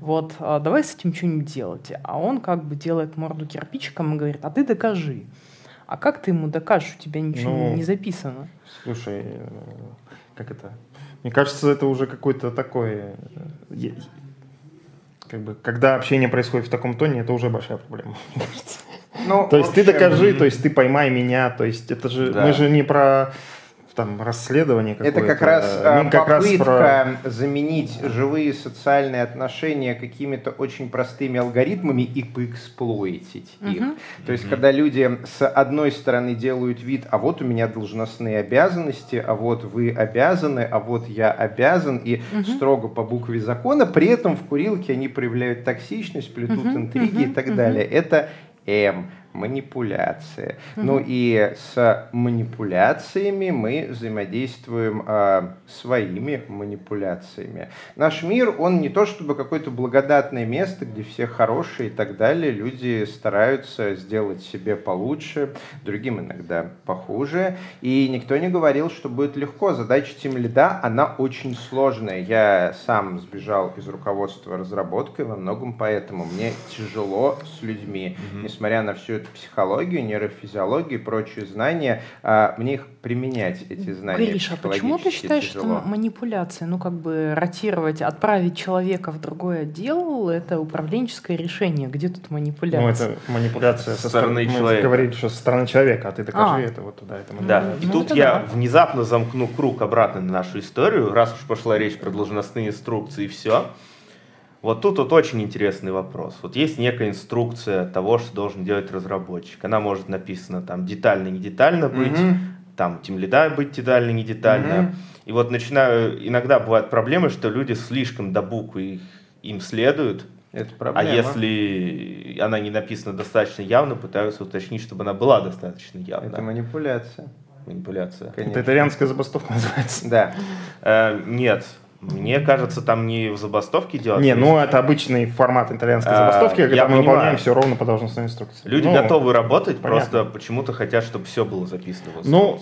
[SPEAKER 4] Вот, а давай с этим что-нибудь делать. А он как бы делает морду кирпичиком и говорит, а ты докажи. А как ты ему докажешь? У тебя ничего ну, не записано.
[SPEAKER 1] Слушай, э, как это? Мне кажется, это уже какой-то такой как бы, когда общение происходит в таком тоне, это уже большая проблема, мне кажется. Ну, то есть общем... ты докажи, то есть ты поймай меня, то есть это же да. мы же не про там расследование
[SPEAKER 3] какое-то. Это как раз Мы как попытка раз про... заменить живые социальные отношения какими-то очень простыми алгоритмами и поэксплойтить uh-huh. их. То есть, uh-huh. когда люди с одной стороны делают вид, а вот у меня должностные обязанности, а вот вы обязаны, а вот я обязан, и uh-huh. строго по букве закона, при этом в курилке они проявляют токсичность, плетут uh-huh. интриги uh-huh. и так далее. Это М манипуляция. Угу. Ну и с манипуляциями мы взаимодействуем э, своими манипуляциями. Наш мир, он не то чтобы какое-то благодатное место, где все хорошие и так далее. Люди стараются сделать себе получше, другим иногда похуже. И никто не говорил, что будет легко. Задача тем лида, она очень сложная. Я сам сбежал из руководства разработкой во многом поэтому. Мне тяжело с людьми, угу. несмотря на всю эту психологию, нейрофизиологию и прочие знания, а, мне их применять, эти знания.
[SPEAKER 4] Гриша, а почему ты считаешь, тяжело? что манипуляция, ну как бы ротировать, отправить человека в другой отдел, это управленческое решение? Где тут манипуляция? Ну
[SPEAKER 1] это манипуляция со, со стороны человека. Мы говорили, что со стороны человека, а ты докажи а. это вот туда. Это
[SPEAKER 2] да, и ну, тут я да. внезапно замкну круг обратно на нашу историю, раз уж пошла речь про должностные инструкции и все. Вот тут вот очень интересный вопрос. Вот есть некая инструкция того, что должен делать разработчик. Она может написана там детально, не детально быть, mm-hmm. там тем лида быть детально, не детально. Mm-hmm. И вот начинаю, иногда бывают проблемы, что люди слишком до буквы им следуют,
[SPEAKER 3] это
[SPEAKER 2] а проблема. А если она не написана достаточно явно, пытаются уточнить, чтобы она была достаточно явна.
[SPEAKER 3] Это манипуляция.
[SPEAKER 2] Манипуляция.
[SPEAKER 1] Конечно. Это итальянская забастовка называется.
[SPEAKER 3] Да.
[SPEAKER 2] Э, нет, мне кажется, там не в забастовке делать.
[SPEAKER 1] Не, ну это обычный формат итальянской а, забастовки, когда мы выполняем все ровно по должностной инструкции.
[SPEAKER 2] Люди
[SPEAKER 1] ну,
[SPEAKER 2] готовы работать, понятно. просто почему-то хотят, чтобы все было записано.
[SPEAKER 1] Ну,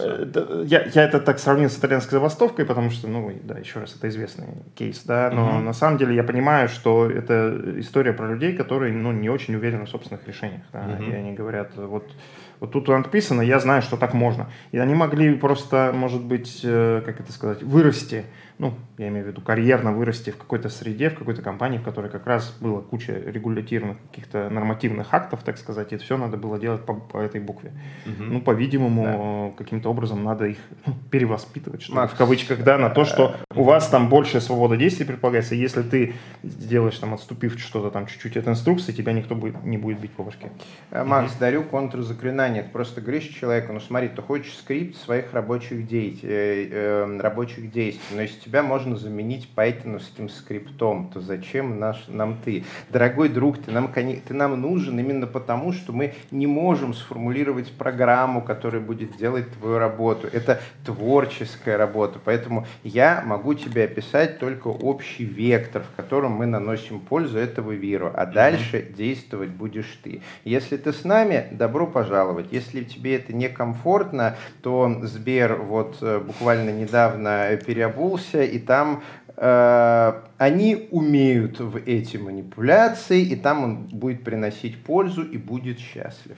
[SPEAKER 1] я, я это так сравнил с итальянской забастовкой, потому что, ну, да, еще раз, это известный кейс, да, но угу. на самом деле я понимаю, что это история про людей, которые, ну, не очень уверены в собственных решениях, да, угу. и они говорят, вот вот тут написано, я знаю, что так можно. И они могли просто, может быть, э, как это сказать, вырасти ну, я имею в виду, карьерно вырасти в какой-то среде, в какой-то компании, в которой как раз было куча регулятивных каких-то нормативных актов, так сказать, и это все надо было делать по, по этой букве. Угу. Ну, по-видимому, да. каким-то образом надо их ну, перевоспитывать, что Макс, в кавычках, да, на то, что у вас там больше свобода действий предполагается, если ты сделаешь там, отступив что-то там чуть-чуть от инструкции, тебя никто будет, не будет бить по башке.
[SPEAKER 3] Э, Макс, угу. дарю контрзаклинание. Ты просто говоришь человеку, ну смотри, ты хочешь скрипт своих рабочих, действий, э, э, рабочих действий, но если тебя можно заменить пайтоновским скриптом, то зачем наш, нам ты? Дорогой друг, ты нам, ты нам нужен именно потому, что мы не можем сформулировать программу, которая будет делать твою работу. Это творческая работа, поэтому я могу тебе описать только общий вектор, в котором мы наносим пользу этого виру, а дальше mm-hmm. действовать будешь ты. Если ты с нами, добро пожаловать. Если тебе это некомфортно, то Сбер вот э, буквально недавно переобулся, версия, и там э, они умеют в эти манипуляции, и там он будет приносить пользу и будет счастлив.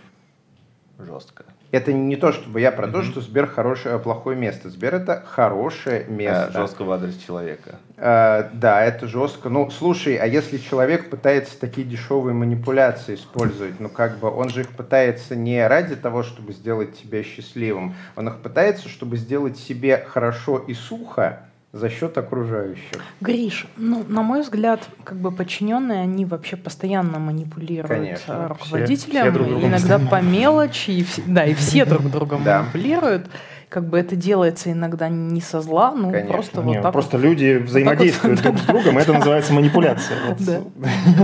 [SPEAKER 2] жестко.
[SPEAKER 3] Это не то, чтобы я про то, что Сбер хорошее, плохое место. Сбер это хорошее место.
[SPEAKER 2] Э, жестко в адрес человека.
[SPEAKER 3] Э, да, это жестко. Ну, слушай, а если человек пытается такие дешевые манипуляции использовать, ну, как бы он же их пытается не ради того, чтобы сделать тебя счастливым, он их пытается, чтобы сделать себе хорошо и сухо, за счет окружающих.
[SPEAKER 4] Гриш, ну, на мой взгляд, как бы подчиненные, они вообще постоянно манипулируют
[SPEAKER 3] Конечно.
[SPEAKER 4] руководителем,
[SPEAKER 1] Все- все друг другом
[SPEAKER 4] иногда по мелочи, и да, и все друг друга
[SPEAKER 3] Да.
[SPEAKER 4] манипулируют. Как бы это делается иногда не со зла, ну
[SPEAKER 3] Конечно.
[SPEAKER 4] просто
[SPEAKER 1] Не,
[SPEAKER 4] вот так
[SPEAKER 1] просто люди взаимодействуют друг с другом, и это называется манипуляция. Вот.
[SPEAKER 4] Да.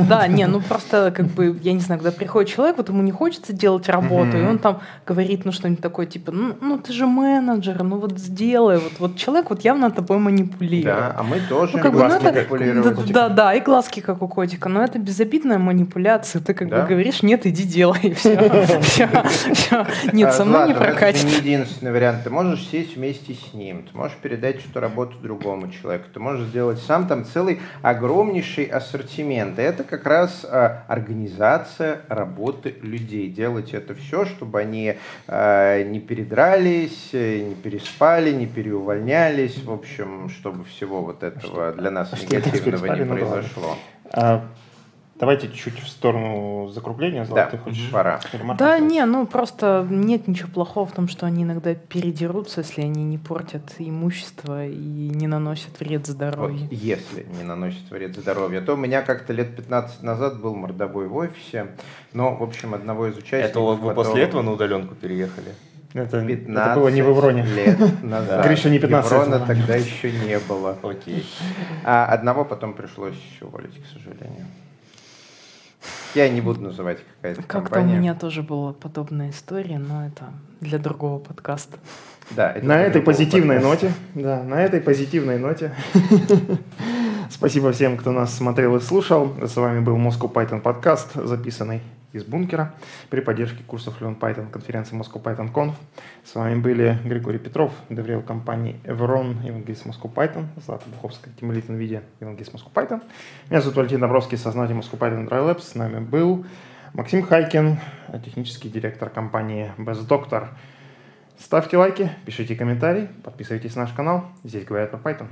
[SPEAKER 4] Да, не, ну просто как бы, я не знаю, когда приходит человек, вот ему не хочется делать работу, и он там говорит, ну что-нибудь такое, типа, ну, ну ты же менеджер, ну вот сделай. Вот, вот человек вот явно тобой манипулирует.
[SPEAKER 3] Да, а мы тоже
[SPEAKER 4] Ну, как бы, ну,
[SPEAKER 3] глазки манипулировать.
[SPEAKER 4] да, да, да, и глазки, как у котика, но это безобидная манипуляция. Ты как
[SPEAKER 3] Да.
[SPEAKER 4] бы говоришь, нет, иди делай, и все. Нет,
[SPEAKER 3] А,
[SPEAKER 4] со мной не
[SPEAKER 3] но Это
[SPEAKER 4] прокатит.
[SPEAKER 3] не единственный вариант. Можешь сесть вместе с ним, ты можешь передать эту работу другому человеку, ты можешь сделать сам там целый огромнейший ассортимент. И это как раз а, организация работы людей. Делать это все, чтобы они а, не передрались, э, не переспали, не переувольнялись. В общем, чтобы всего вот этого для нас негативного не произошло.
[SPEAKER 1] А, Давайте чуть в сторону закругления.
[SPEAKER 3] Да,
[SPEAKER 1] Злата, ты хочешь
[SPEAKER 3] пора.
[SPEAKER 4] Да, не, ну просто нет ничего плохого в том, что они иногда передерутся, если они не портят имущество и не наносят вред
[SPEAKER 3] Вот,
[SPEAKER 4] здоровью.
[SPEAKER 3] если не наносит вред здоровью. То у меня как-то лет 15 назад был мордобой в офисе, но, в общем, одного из участников...
[SPEAKER 2] Это вы
[SPEAKER 3] потом
[SPEAKER 2] после этого на удаленку переехали?
[SPEAKER 1] Это, это
[SPEAKER 3] 15
[SPEAKER 1] было не в Евроне.
[SPEAKER 3] лет назад.
[SPEAKER 1] Гриша, не 15 лет
[SPEAKER 3] Еврона
[SPEAKER 1] назад.
[SPEAKER 3] тогда еще не было.
[SPEAKER 2] Окей.
[SPEAKER 3] А одного потом пришлось уволить, к сожалению. Я не буду называть какая-то
[SPEAKER 4] Как-то у меня тоже была подобная история, но это для другого подкаста.
[SPEAKER 3] Да, это
[SPEAKER 1] На этой позитивной
[SPEAKER 3] подкаста.
[SPEAKER 1] ноте, да, на этой позитивной ноте. Спасибо всем, кто нас смотрел и слушал. С вами был Moscow Python подкаст, записанный из бункера при поддержке курсов Learn Python конференции Moscow Python Conf. С вами были Григорий Петров, доверил компании Evron, евангелист Moscow Python, Злата Буховская, Тимолит NVIDIA, евангелист Moscow Python. Меня зовут Валентин Добровский, сознатель Moscow Python Dry Labs. С нами был Максим Хайкин, технический директор компании Best Doctor. Ставьте лайки, пишите комментарии, подписывайтесь на наш канал. Здесь говорят про Python.